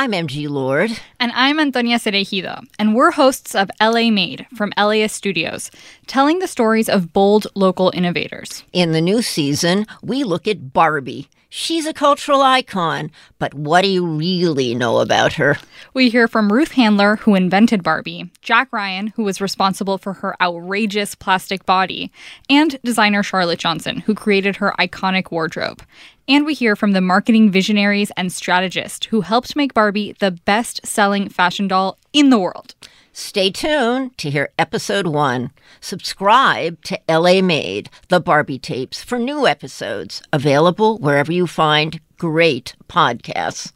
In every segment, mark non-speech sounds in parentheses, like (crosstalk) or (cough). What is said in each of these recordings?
I'm MG Lord. And I'm Antonia Cereijido, and we're hosts of LA Made from LAist Studios, telling the stories of bold local innovators. In the new season, we look at Barbie. She's a cultural icon, but what do you really know about her? We hear from Ruth Handler, who invented Barbie, Jack Ryan, who was responsible for her outrageous plastic body, and designer Charlotte Johnson, who created her iconic wardrobe. And we hear from the marketing visionaries and strategists who helped make Barbie the best selling fashion doll in the world. Stay tuned to hear episode one. Subscribe to LA Made, the Barbie tapes, for new episodes, available wherever you find great podcasts.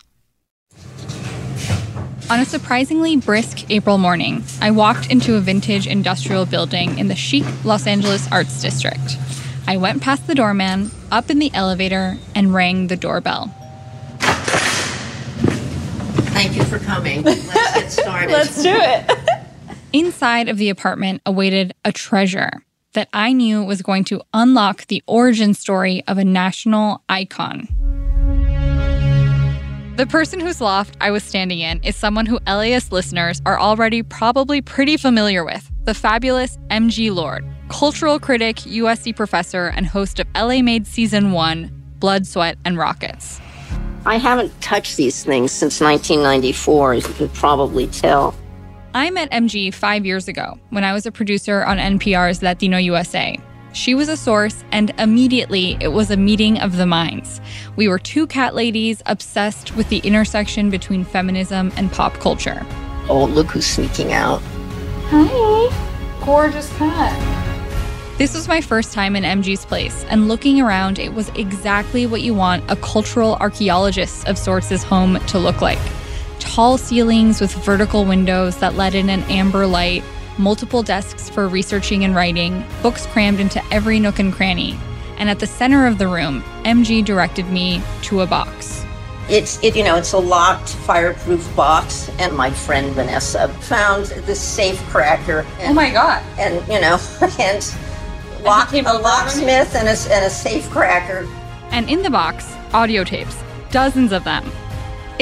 On a surprisingly brisk April morning, I walked into a vintage industrial building in the chic Los Angeles Arts District. I went past the doorman, up in the elevator, and rang the doorbell. Thank you for coming. Let's get (laughs) started. Let's do it. (laughs) Inside of the apartment awaited a treasure that I knew was going to unlock the origin story of a national icon. The person whose loft I was standing in is someone who LAist listeners are already probably pretty familiar with the fabulous MG Lord, cultural critic, USC professor, and host of LA Made Season 1 Blood, Sweat, and Rockets. I haven't touched these things since 1994, as you can probably tell. I met MG five years ago when I was a producer on NPR's Latino USA. She was a source, and immediately it was a meeting of the minds. We were two cat ladies obsessed with the intersection between feminism and pop culture. Oh, look who's sneaking out. Hi. Gorgeous cat. This was my first time in MG's place, and looking around, it was exactly what you want a cultural archaeologist of sorts' home to look like. Tall ceilings with vertical windows that let in an amber light, multiple desks for researching and writing, books crammed into every nook and cranny. And at the center of the room, MG directed me to a box. It's it you know it's a locked fireproof box, and my friend Vanessa found the safe cracker. And, oh my god! And you know (laughs) and lock, a locksmith and a, and a safe cracker. And in the box, audio tapes, dozens of them.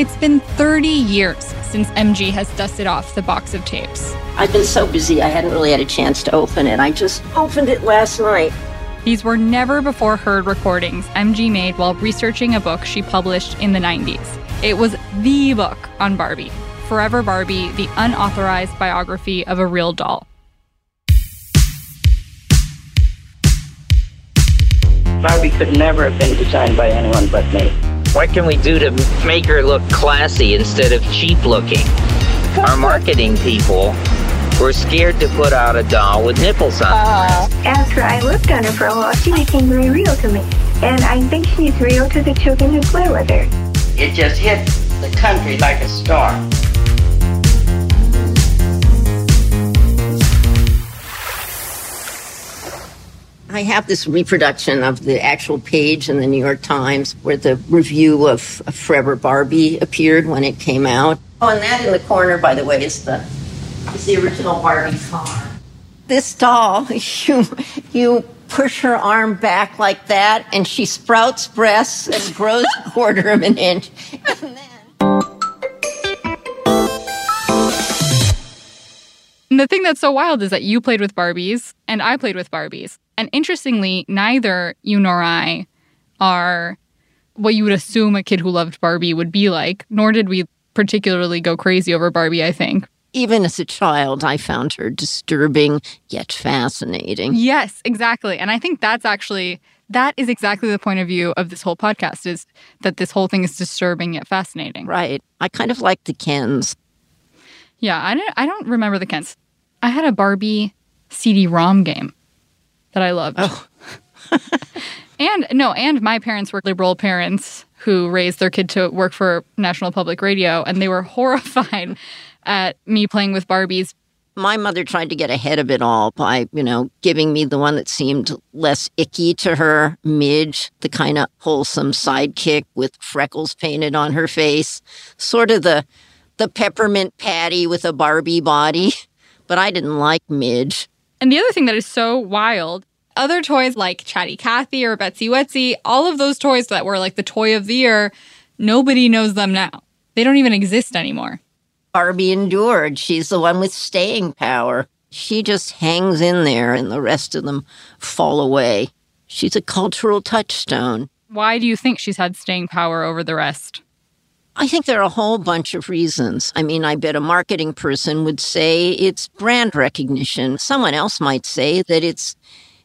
It's been 30 years since MG has dusted off the box of tapes. I've been so busy, I hadn't really had a chance to open it. I just opened it last night. These were never before heard recordings MG made while researching a book she published in the 90s. It was the book on Barbie Forever Barbie, the unauthorized biography of a real doll. Barbie could never have been designed by anyone but me. What can we do to make her look classy instead of cheap looking? Our marketing people were scared to put out a doll with nipples on. Uh, after I looked on her for a while, she became very real to me. And I think she's real to the children who play with her. It just hit the country like a star. I have this reproduction of the actual page in the New York Times where the review of Forever Barbie appeared when it came out. Oh, and that in the corner, by the way, is the is the original Barbie car. This doll, (laughs) you you push her arm back like that, and she sprouts breasts and grows a quarter of an inch, (laughs) and the thing that's so wild is that you played with Barbies and I played with Barbies. And interestingly, neither you nor I are what you would assume a kid who loved Barbie would be like, nor did we particularly go crazy over Barbie, I think. Even as a child, I found her disturbing yet fascinating. Yes, exactly. And I think that's actually that is exactly the point of view of this whole podcast is that this whole thing is disturbing yet fascinating. Right. I kind of like the Kens. Yeah, I don't I don't remember the Kens. I had a Barbie CD-ROM game that I loved. Oh. (laughs) And no, and my parents were liberal parents who raised their kid to work for National Public Radio, and they were (laughs) horrified at me playing with Barbies. My mother tried to get ahead of it all by, you know, giving me the one that seemed less icky to her, Midge, the kind of wholesome sidekick with freckles painted on her face, sort of the the peppermint patty with a Barbie body. (laughs) But I didn't like Midge. And the other thing that is so wild other toys like Chatty Cathy or Betsy Wetsy, all of those toys that were like the toy of the year, nobody knows them now. They don't even exist anymore. Barbie endured. She's the one with staying power. She just hangs in there and the rest of them fall away. She's a cultural touchstone. Why do you think she's had staying power over the rest? I think there are a whole bunch of reasons. I mean, I bet a marketing person would say it's brand recognition. Someone else might say that it's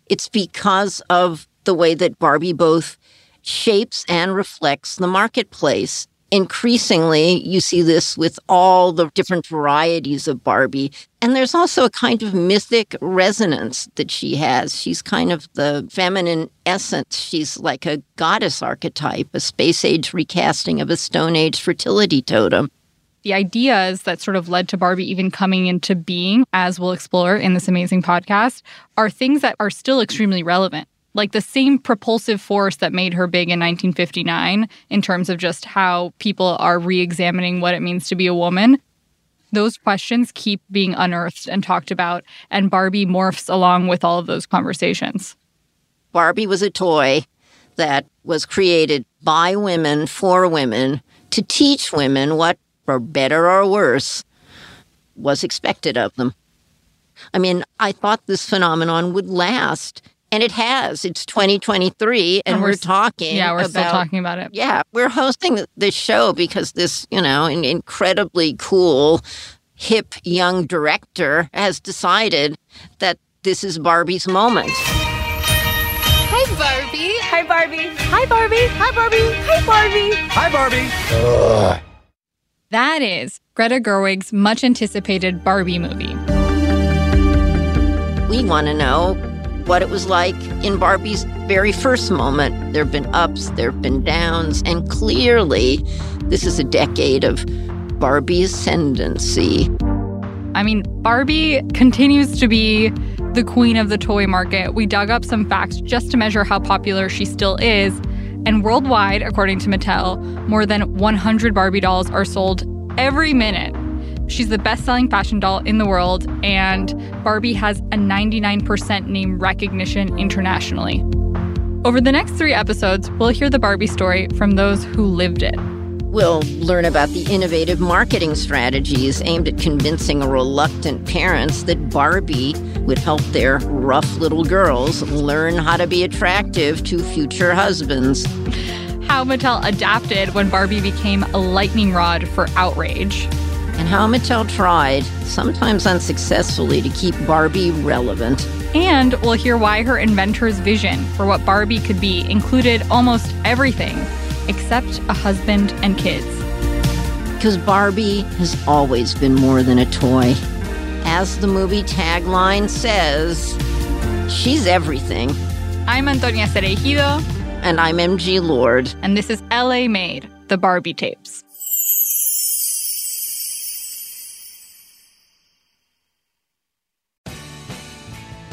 it's because of the way that Barbie both shapes and reflects the marketplace. Increasingly, you see this with all the different varieties of Barbie. And there's also a kind of mythic resonance that she has. She's kind of the feminine essence. She's like a goddess archetype, a space age recasting of a Stone Age fertility totem the ideas that sort of led to Barbie even coming into being, as we'll explore in this amazing podcast, are things that are still extremely relevant. Like the same propulsive force that made her big in 1959, in terms of just how people are re examining what it means to be a woman. Those questions keep being unearthed and talked about, and Barbie morphs along with all of those conversations. Barbie was a toy that was created by women for women to teach women what for better or worse, was expected of them. I mean, I thought this phenomenon would last, and it has. It's 2023, and, and we're, we're, talking. Yeah, we're about, still talking about it. Yeah, we're hosting this show because this, you know, an incredibly cool, hip young director has decided that this is Barbie's moment. Hi, Barbie. Hi, Barbie. Hi, Barbie. Hi, Barbie. Hi, Barbie. Hi, Barbie. Ugh. That is Greta Gerwig's much anticipated Barbie movie. We want to know what it was like in Barbie's very first moment. There have been ups, there have been downs, and clearly this is a decade of Barbie ascendancy. I mean, Barbie continues to be the queen of the toy market. We dug up some facts just to measure how popular she still is. And worldwide, according to Mattel, more than 100 Barbie dolls are sold every minute. She's the best selling fashion doll in the world, and Barbie has a 99% name recognition internationally. Over the next three episodes, we'll hear the Barbie story from those who lived it. We'll learn about the innovative marketing strategies aimed at convincing reluctant parents that Barbie would help their rough little girls learn how to be attractive to future husbands. How Mattel adapted when Barbie became a lightning rod for outrage. And how Mattel tried, sometimes unsuccessfully, to keep Barbie relevant. And we'll hear why her inventor's vision for what Barbie could be included almost everything except a husband and kids. Because Barbie has always been more than a toy. As the movie tagline says, she's everything. I'm Antonia Cereijido. And I'm MG Lord. And this is LA Made, the Barbie tapes.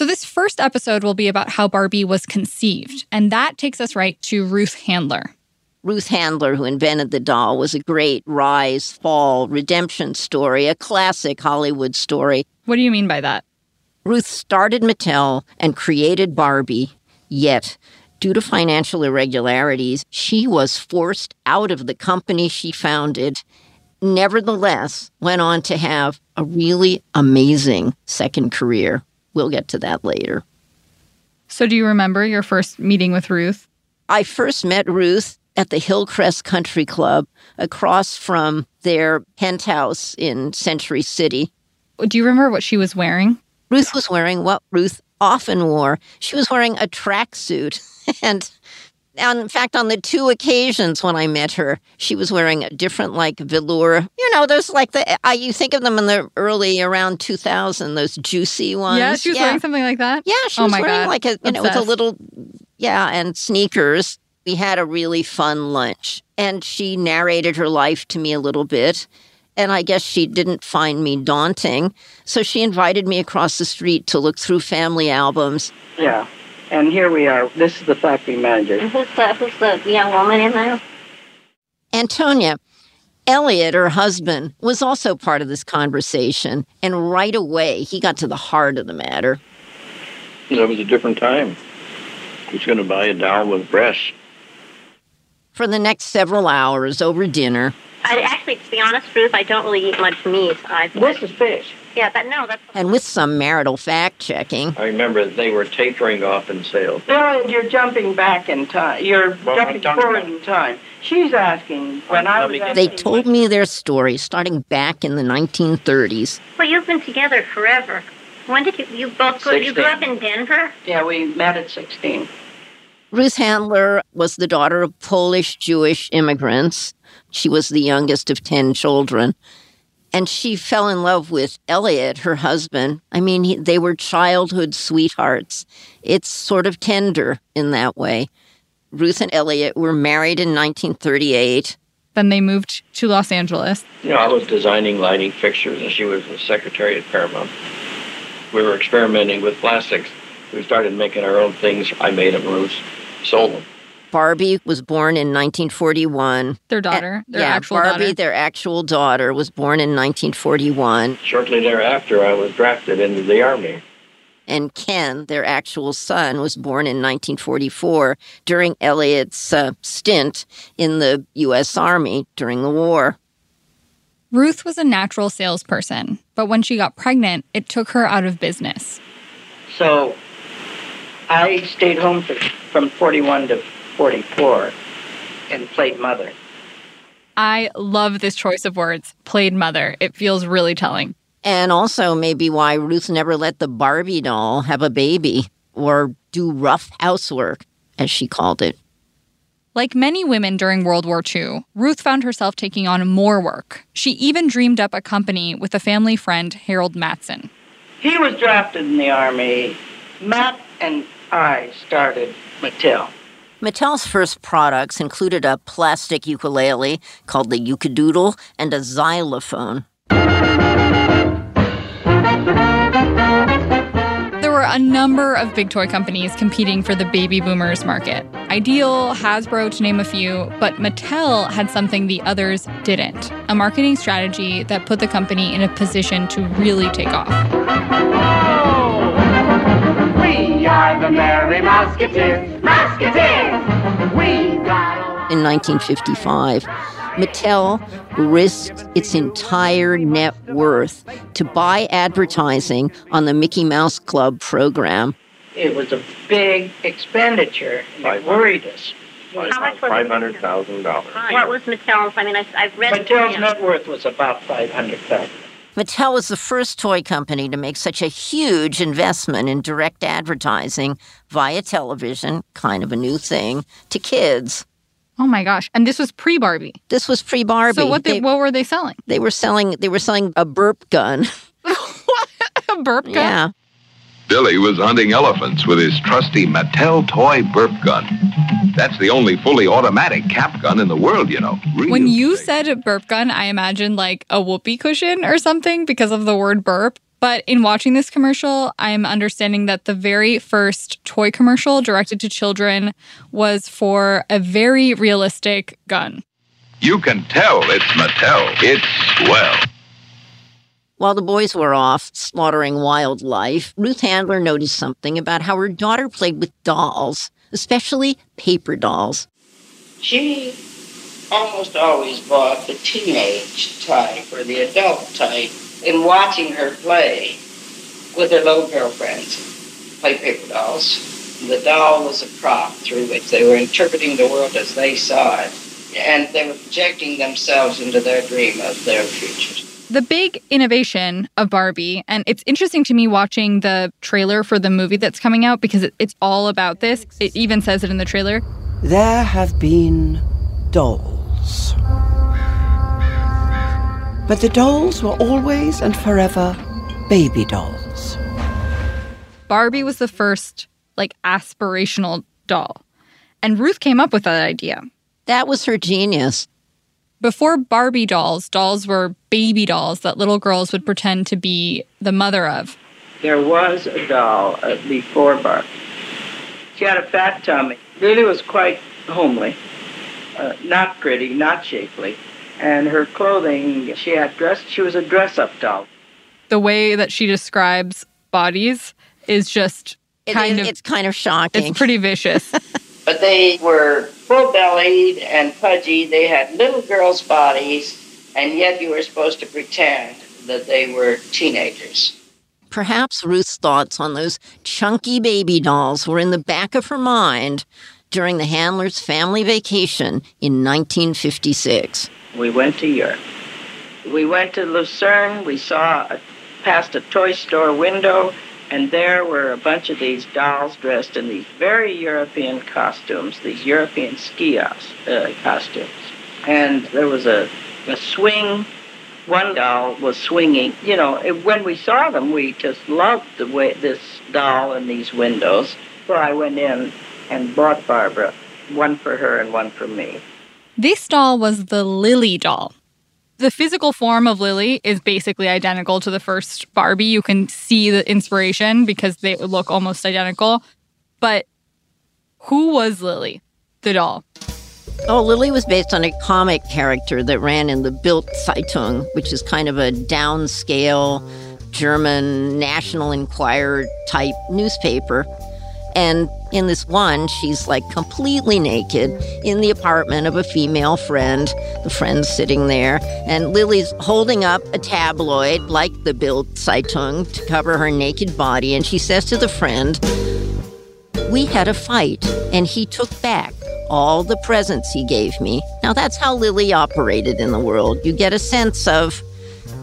So, this first episode will be about how Barbie was conceived, and that takes us right to Ruth Handler. Ruth Handler, who invented the doll, was a great rise, fall, redemption story, a classic Hollywood story. What do you mean by that? Ruth started Mattel and created Barbie, yet, due to financial irregularities, she was forced out of the company she founded. Nevertheless, went on to have a really amazing second career. We'll get to that later. So, do you remember your first meeting with Ruth? I first met Ruth at the Hillcrest Country Club across from their penthouse in Century City. Do you remember what she was wearing? Ruth was wearing what Ruth often wore. She was wearing a tracksuit. (laughs) and, and in fact, on the two occasions when I met her, she was wearing a different, like, velour. You know, those like the, uh, you think of them in the early around 2000, those juicy ones. Yeah, she was yeah. wearing something like that? Yeah, she oh was my wearing God. like a, you Obsessed. know, with a little, yeah, and sneakers. We had a really fun lunch, and she narrated her life to me a little bit. And I guess she didn't find me daunting. So she invited me across the street to look through family albums. Yeah. And here we are. This is the factory manager. Mm-hmm. Who's the, who's the young woman in there? Antonia, Elliot, her husband, was also part of this conversation. And right away, he got to the heart of the matter. That was a different time. Who's going to buy a doll with breasts? For the next several hours over dinner, I actually, to be honest, Ruth, I don't really eat much meat. I, This is fish. Yeah, but no, that's and with some marital fact checking, I remember they were tapering off in sales. No, you're jumping back in time. You're Well, jumping forward about- in time. She's asking when I Let was me they told me their story starting back in the 1930s. well, you've been together forever. When did you you both go? You grew up in Denver. Yeah, we met at 16. Ruth Handler was the daughter of Polish Jewish immigrants. She was the youngest of 10 children. And she fell in love with Elliot, her husband. I mean, he, they were childhood sweethearts. It's sort of tender in that way. Ruth and Elliot were married in 1938. Then they moved to Los Angeles. You know, I was designing lighting fixtures, and she was the secretary at Paramount. We were experimenting with plastics. We started making our own things. I made them, Ruth sold them. Barbie was born in 1941. Their daughter, their yeah, actual Barbie, daughter. their actual daughter, was born in 1941. Shortly thereafter, I was drafted into the Army. and Ken, their actual son, was born in 1944 during Elliot's uh, stint in the U.S. Army during the war. Ruth was a natural salesperson, but when she got pregnant, it took her out of business. So I stayed home for, from 41 to 44 and played mother. I love this choice of words, played mother. It feels really telling. And also, maybe why Ruth never let the Barbie doll have a baby or do rough housework, as she called it. Like many women during World War II, Ruth found herself taking on more work. She even dreamed up a company with a family friend, Harold Matson. He was drafted in the Army. Matt and I started Mattel. Mattel's first products included a plastic ukulele called the Uke-A-Doodle and a xylophone. There were a number of big toy companies competing for the baby boomers market. Ideal, Hasbro, to name a few, but Mattel had something the others didn't a marketing strategy that put the company in a position to really take off. We are the Merry Mouseketeers, Mouseketeers! We got In 1955, Mattel risked its entire net worth to buy advertising on the Mickey Mouse Club program. It was a big expenditure, and it worried us. How much was Five it? hundred thousand dollars. What was Mattel's? I mean, I, I've read. Mattel's net worth was about 500000 Mattel was the first toy company to make such a huge investment in direct advertising via television, kind of a new thing, to kids. Oh my gosh. And this was pre Barbie. This was pre Barbie. So what, they, they, what were they selling? they were selling they were selling a burp gun. (laughs) a burp gun? Yeah. Billy was hunting elephants with his trusty Mattel toy burp gun. That's the only fully automatic cap gun in the world, you know. Real When you big. said burp gun, I imagined like a whoopee cushion or something because of the word burp. But in watching this commercial, I'm understanding that the very first toy commercial directed to children was for a very realistic gun. You can tell it's Mattel. It's swell. While the boys were off slaughtering wildlife, Ruth Handler noticed something about how her daughter played with dolls, especially paper dolls. She almost always bought the teenage type or the adult type. In watching her play with her little girlfriends, play paper dolls, the doll was a prop through which they were interpreting the world as they saw it, and they were projecting themselves into their dream of their futures. The big innovation of Barbie, and it's interesting to me watching the trailer for the movie that's coming out because it, it's all about this. It even says it in the trailer. There have been dolls. But the dolls were always and forever baby dolls. Barbie was the first, like, aspirational doll. And Ruth came up with that idea. That was her genius. Before Barbie dolls, dolls were baby dolls that little girls would pretend to be the mother of. There was a doll uh, before Barbie. She had a fat tummy. Really was quite homely. Uh, not pretty, not shapely. And her clothing, she had dress. She was a dress-up doll. The way that she describes bodies is just kind is- of it's kind of shocking. it's pretty vicious. (laughs) But they were full-bellied and pudgy. They had little girls' bodies, and yet you were supposed to pretend that they were teenagers. Perhaps Ruth's thoughts on those chunky baby dolls were in the back of her mind during the Handlers' family vacation in 1956. We went to Europe. We went to Lucerne. We saw a, past a toy store window, and there were a bunch of these dolls dressed in these very European costumes, these European ski uh, costumes. And there was a, a swing. One doll was swinging. You know, when we saw them, we just loved the way this doll in these windows. So I went in and bought Barbara one for her and one for me. This doll was the Lilli doll. The physical form of Lilli is basically identical to the first Barbie. You can see the inspiration because they look almost identical. But who was Lilli, the doll? Oh, Lilli was based on a comic character that ran in the Bild Zeitung, which is kind of a downscale German National Enquirer type newspaper. And in this one, she's like completely naked in the apartment of a female friend. The friend's sitting there, and Lilli's holding up a tabloid like the Bild Zeitung to cover her naked body. And she says to the friend, We had a fight, and he took back all the presents he gave me. Now, that's how Lilli operated in the world. You get a sense of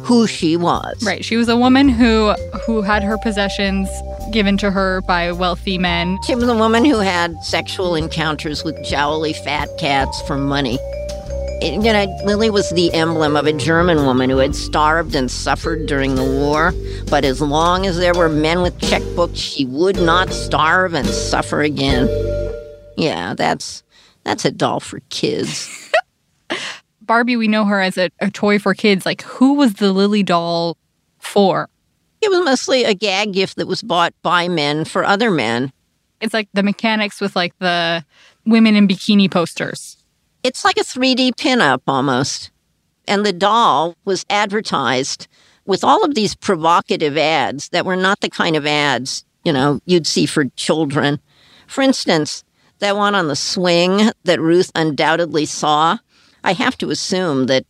who she was. Right. She was a woman who who had her possessions given to her by wealthy men. She was a woman who had sexual encounters with jowly fat cats for money. It- you know, Lilli was the emblem of a German woman who had starved and suffered during the war. But as long as there were men with checkbooks, she would not starve and suffer again. Yeah, that's that's a doll for kids. Barbie, we know her as a, a toy for kids. Like, who was the Lilli doll for? It was mostly a gag gift that was bought by men for other men. It's like the mechanics with like the women in bikini posters. It's like a 3D pinup almost. And the doll was advertised with all of these provocative ads that were not the kind of ads, you know, you'd see for children. For instance, that one on the swing that Ruth undoubtedly saw, I have to assume that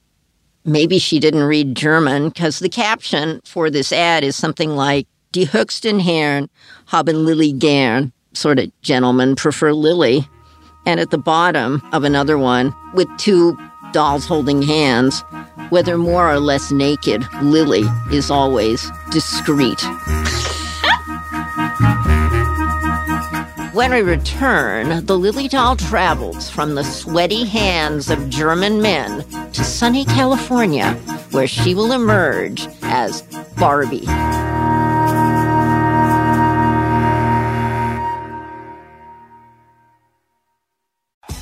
maybe she didn't read German because the caption for this ad is something like, Die höchsten Herren haben Lilli gern. Sort of gentlemen prefer Lilli. And at the bottom of another one, with two dolls holding hands, whether more or less naked, Lilli is always discreet. When we return, the Lilli doll travels from the sweaty hands of German men to sunny California, where she will emerge as Barbie.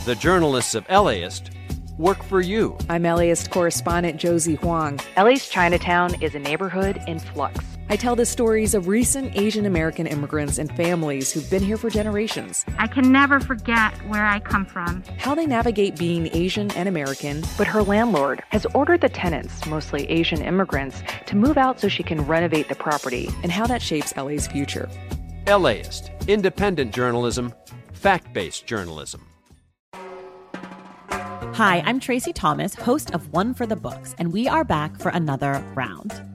The journalists of LAist work for you. I'm LAist correspondent Josie Huang. LA's Chinatown is a neighborhood in flux. I tell the stories of recent Asian American immigrants and families who've been here for generations. I can never forget where I come from. How they navigate being Asian and American. But her landlord has ordered the tenants, mostly Asian immigrants, to move out so she can renovate the property. And how that shapes LA's future. LAist, independent journalism, fact based journalism. Hi, I'm Tracy Thomas, host of One for the Books, and we are back for another round.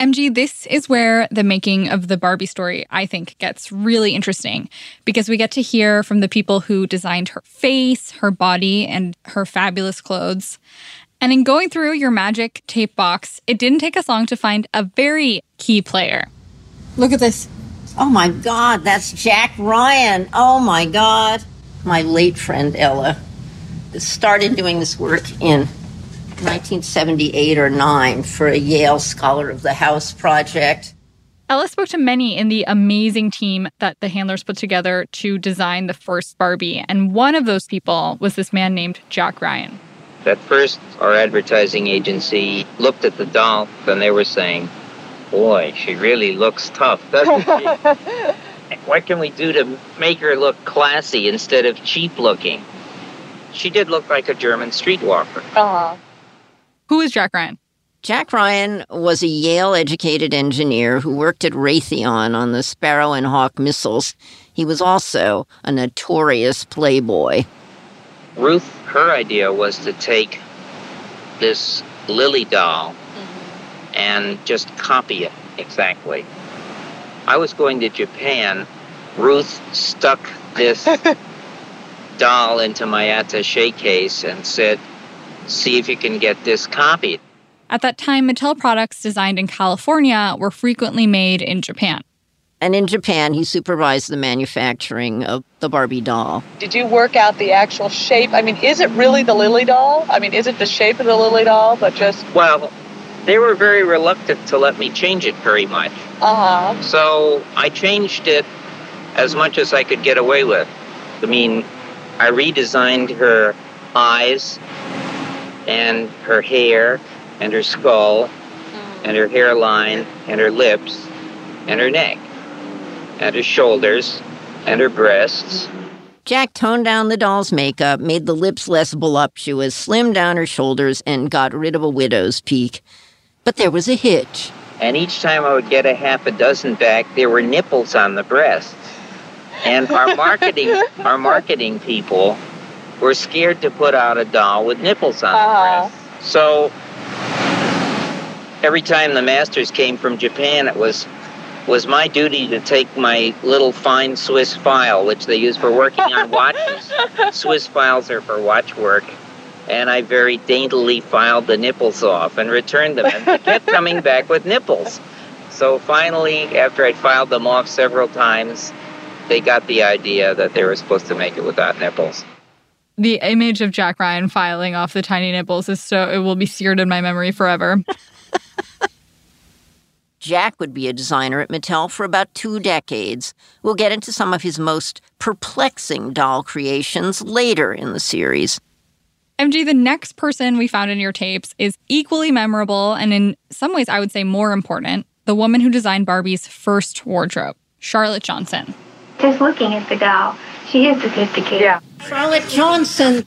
MG, this is where the making of the Barbie story, I think, gets really interesting because we get to hear from the people who designed her face, her body, and her fabulous clothes. And in going through your magic tape box, it didn't take us long to find a very key player. Look at this. Oh my God, that's Jack Ryan. Oh my God. My late friend Ella started doing this work in 1978 or 9 for a Yale Scholar of the House project. Ella spoke to many in the amazing team that the handlers put together to design the first Barbie, and one of those people was this man named Jack Ryan. At first, our advertising agency looked at the doll and they were saying, Boy, she really looks tough, doesn't she? (laughs) what can we do to make her look classy instead of cheap looking? She did look like a German streetwalker. Uh-huh. Who is Jack Ryan? Jack Ryan was a Yale educated engineer who worked at Raytheon on the Sparrow and Hawk missiles. He was also a notorious playboy. Ruth, her idea was to take this Lilli doll mm-hmm. and just copy it exactly. I was going to Japan. Ruth stuck this (laughs) doll into my attache case and said, see if you can get this copied. At that time, Mattel products designed in California were frequently made in Japan. And in Japan, he supervised the manufacturing of the Barbie doll. Did you work out the actual shape? I mean, is it really the Lilli doll? I mean, is it the shape of the Lilli doll, but just. Well, they were very reluctant to let me change it very much. Uh huh. So I changed it as much as I could get away with. I mean, I redesigned her eyes and her hair and her skull and her hairline and her lips and her neck and her shoulders and her breasts. Jack toned down the doll's makeup, made the lips less voluptuous, slimmed down her shoulders, and got rid of a widow's peak. But there was a hitch. And each time I would get a half a dozen back, there were nipples on the breasts. And our (laughs) marketing, our marketing people were scared to put out a doll with nipples on uh-huh. the breast. So every time the masters came from Japan, it was was my duty to take my little fine Swiss file, which they use for working on (laughs) watches. Swiss files are for watch work. And I very daintily filed the nipples off and returned them, and they kept coming (laughs) back with nipples. So finally, after I'd filed them off several times, they got the idea that they were supposed to make it without nipples the image of Jack Ryan filing off the tiny nipples is so it will be seared in my memory forever. Jack would be a designer at Mattel for about two decades. We'll get into some of his most perplexing doll creations later in the series. MG, the next person we found in your tapes is equally memorable and in some ways I would say more important the woman who designed Barbie's first wardrobe, Charlotte Johnson. Just looking at the doll, she is sophisticated. Yeah. Charlotte Johnson.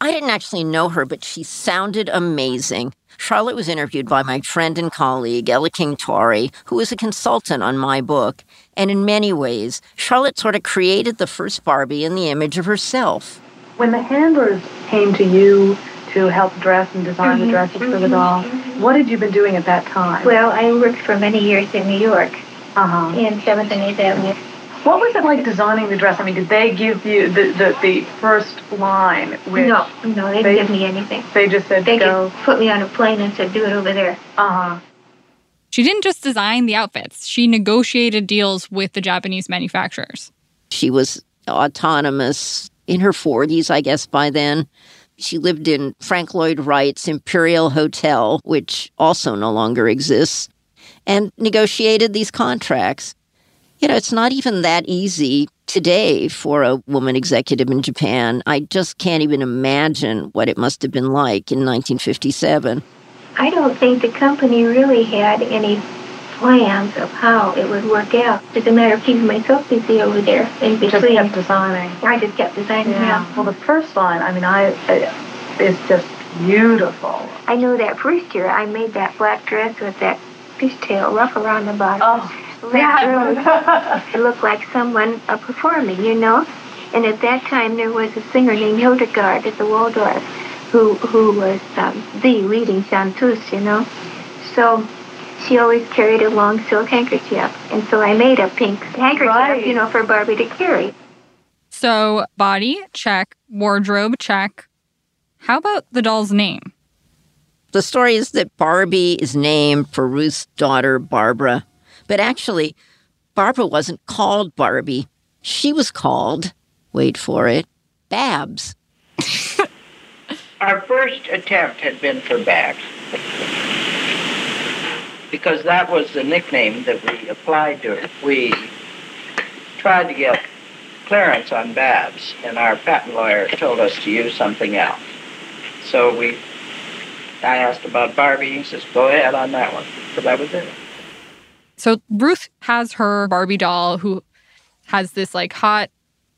I didn't actually know her, but she sounded amazing. Charlotte was interviewed by my friend and colleague, Ella King Torrey, who was a consultant on my book. And in many ways, Charlotte sort of created the first Barbie in the image of herself. When the handlers came to you to help dress and design mm-hmm, the dresses mm-hmm, for the doll, mm-hmm. what had you been doing at that time? Well, I worked for many years in New York, uh-huh. in 7th and 8th Avenue. What was it like designing the dress? I mean, did they give you the, the, the first line? Which no, no, they didn't they, give me anything. They just said they go. just put me on a plane and said, do it over there. Uh huh. She didn't just design the outfits; she negotiated deals with the Japanese manufacturers. She was autonomous in her 40s, I guess, by then. She lived in Frank Lloyd Wright's Imperial Hotel, which also no longer exists, and negotiated these contracts. You know, it's not even that easy today for a woman executive in Japan. I just can't even imagine what it must have been like in 1957. I don't think the company really had any plans of how it would work out. It's a matter of keeping myself busy over there in between. Just kept designing. I just kept designing. Yeah. Yeah. Well, the first line, I mean, I uh, is just beautiful. I know that first year I made that black dress with that fishtail ruff around the bottom. Oh, that really it looked like someone uh, performing, you know. And at that time, there was a singer named Hildegarde at the Waldorf, who who was um, the leading chanteuse, you know. So she always carried a long silk handkerchief, and so I made a pink handkerchief, Right. you know, for Barbie to carry. So, body, check. Wardrobe, check. How about the doll's name? The story is that Barbie is named for Ruth's daughter, Barbara. But actually, Barbara wasn't called Barbie. She was called, wait for it, Babs. Our first attempt had been for Babs. Because that was the nickname that we applied to her. We tried to get clearance on Babs, and our patent lawyer told us to use something else. So we, I asked about Barbie, he says, go ahead on that one. So that was it. So, Ruth has her Barbie doll who has this like hot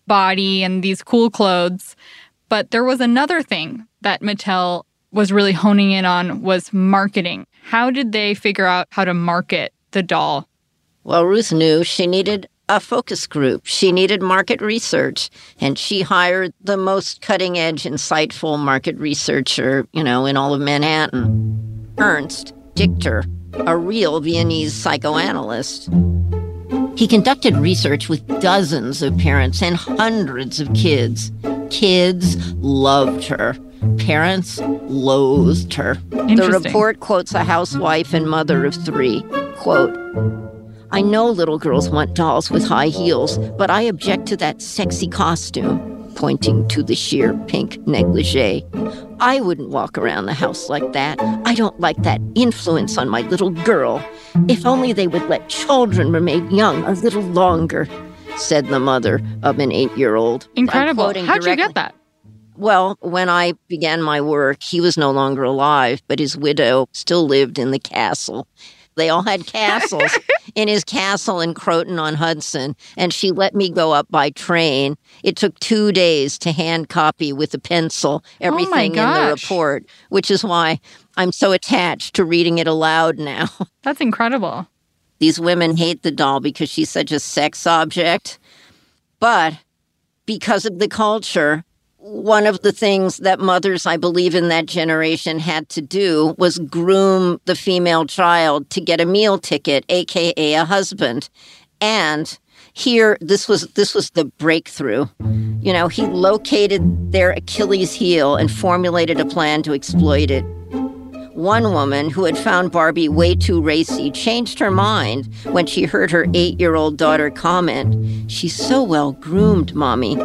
body and these cool clothes. But there was another thing that Mattel was really honing in on was marketing. How did they figure out how to market the doll? Well, Ruth knew she needed a focus group. She needed market research, and she hired the most cutting edge, insightful market researcher, you know, in all of Manhattan Ernst Dichter, a real Viennese psychoanalyst. He conducted research with dozens of parents and hundreds of kids. Kids loved her. Parents loathed her. The report quotes a housewife and mother of three. Quote, I know little girls want dolls with high heels, but I object to that sexy costume, pointing to the sheer pink negligee. I wouldn't walk around the house like that. I don't like that influence on my little girl. If only they would let children remain young a little longer, said the mother of an eight year old. Incredible. How'd you get that? Well, when I began my work, he was no longer alive, but his widow still lived in the castle. They all had castles (laughs) in his castle in Croton on Hudson, and she let me go up by train. It took two days to hand copy with a pencil oh everything in the report, which is why I'm so attached to reading it aloud now. (laughs) That's incredible. These women hate the doll because she's such a sex object. But because of the culture, one of the things that mothers, I believe, in that generation had to do was groom the female child to get a meal ticket, aka a husband. And here this was this was the breakthrough. You know, he located their Achilles heel and formulated a plan to exploit it. One woman who had found Barbie way too racy changed her mind when she heard her eight year old daughter comment, She's so well groomed, Mommy.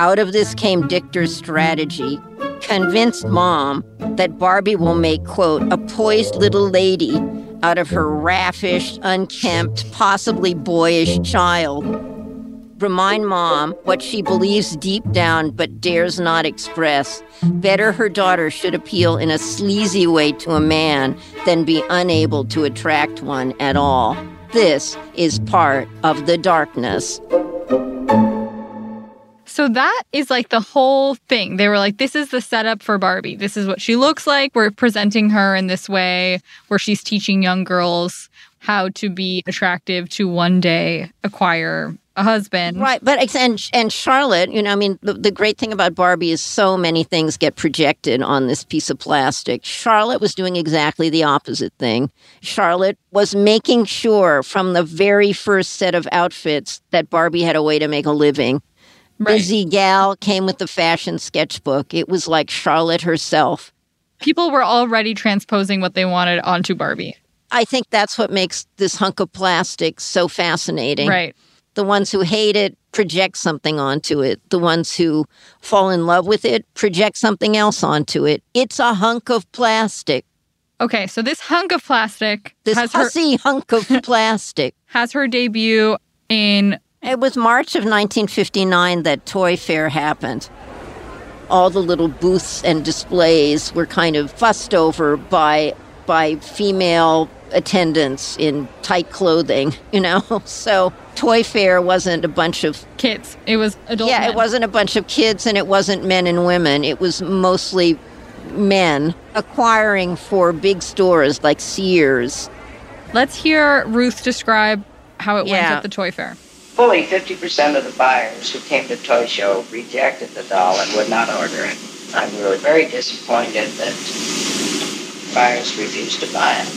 Out of this came Dichter's strategy. Convinced mom that Barbie will make, quote, a poised little lady out of her raffish, unkempt, possibly boyish child. Remind mom what she believes deep down but dares not express. Better her daughter should appeal in a sleazy way to a man than be unable to attract one at all. This is part of the darkness. So that is like the whole thing. They were like, this is the setup for Barbie. This is what she looks like. We're presenting her in this way where she's teaching young girls how to be attractive to one day acquire a husband. Right, but and and Charlotte, you know, I mean, the, the great thing about Barbie is so many things get projected on this piece of plastic. Charlotte was doing exactly the opposite thing. Charlotte was making sure from the very first set of outfits that Barbie had a way to make a living. Busy gal came with the fashion sketchbook. It was like Charlotte herself. People were already transposing what they wanted onto Barbie. I think that's what makes this hunk of plastic so fascinating. Right. The ones who hate it project something onto it. The ones who fall in love with it project something else onto it. It's a hunk of plastic. Okay, so this hunk of plastic This has her hunk of plastic. (laughs) has her debut in It was March of 1959 that Toy Fair happened. All the little booths and displays were kind of fussed over by by female attendants in tight clothing, (laughs) you know. So Toy Fair wasn't a bunch of kids. It was adult. yeah, men. it wasn't a bunch of kids and it wasn't men and women. It was mostly men acquiring for big stores like Sears. Let's hear Ruth describe how it went at the toy fair. Fully 50% of the buyers who came to Toy Show rejected the doll and would not order it. I'm really very disappointed that buyers refused to buy it.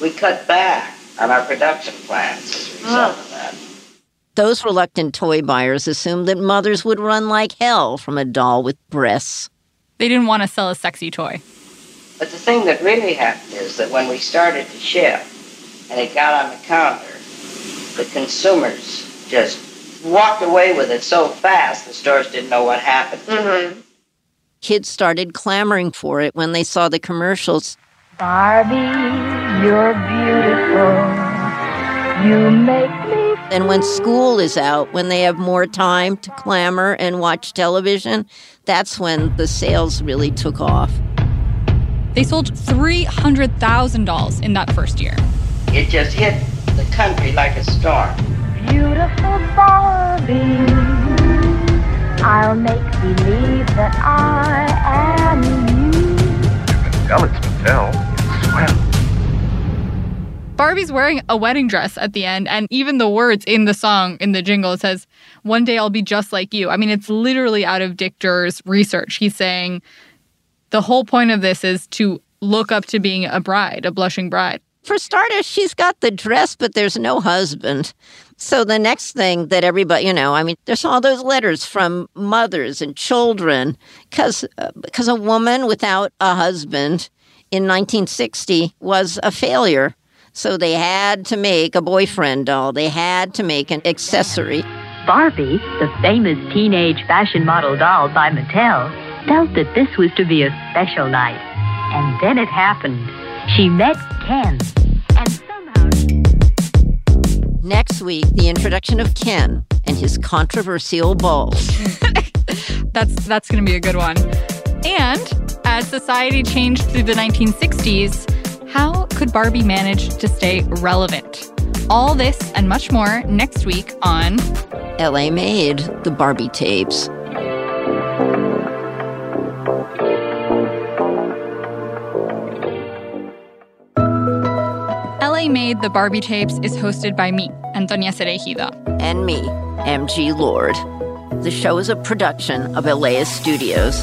We cut back on our production plans as a result of that. Those reluctant toy buyers assumed that mothers would run like hell from a doll with breasts. They didn't want to sell a sexy toy. But the thing that really happened is that when we started to ship and it got on the counter, the consumers just walked away with it so fast the stores didn't know what happened. Mm-hmm. Kids started clamoring for it when they saw the commercials. Barbie, you're beautiful. You make me And when school is out, when they have more time to clamor and watch television, that's when the sales really took off. They sold 300,000 dolls in that first year. It just hit the country like a storm. beautiful Barbie. I'll make believe that I am you. Tell it's Mattel. Swell. Barbie's wearing a wedding dress at the end, and even the words in the song, in the jingle, it says, One day I'll be just like you. I mean, it's literally out of Dichter's research. He's saying the whole point of this is to look up to being a bride, a blushing bride. For starters, she's got the dress, but there's no husband. So the next thing that everybody, you know, I mean, there's all those letters from mothers and children because because uh, a woman without a husband in 1960 was a failure. So they had to make a boyfriend doll. They had to make an accessory. Barbie, the famous teenage fashion model doll by Mattel, felt that this was to be a special night. And then it happened. She met Ken. And somehow. Next week, the introduction of Ken and his controversial balls. (laughs) That's that's going to be a good one. And as society changed through the 1960s, how could Barbie manage to stay relevant? All this and much more next week on LA Made, the Barbie tapes. Made the Barbie Tapes is hosted by me, Antonia Cereijido. And me, MG Lord. The show is a production of LAist Studios.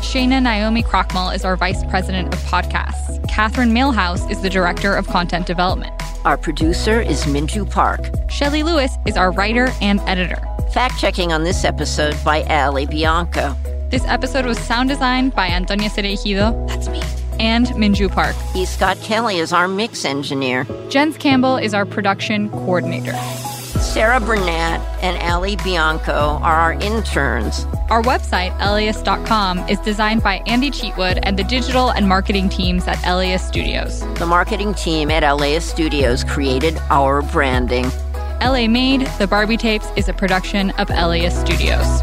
Shana Naomi Krochmal is our vice president of podcasts. Catherine Mailhouse is the director of content development. Our producer is Minju Park. Shelley Lewis is our writer and editor. Fact checking on this episode by Ali Bianco. This episode was sound designed by Antonia Cereijido. That's me. And Minju Park. E. Scott Kelly is our mix engineer. Jens Campbell is our production coordinator. Sarah Burnett and Ali Bianco are our interns. Our website, LAist.com, is designed by Andy Cheatwood and the digital and marketing teams at LAist Studios. The marketing team at LAist Studios created our branding. LA Made, The Barbie Tapes is a production of LAist Studios.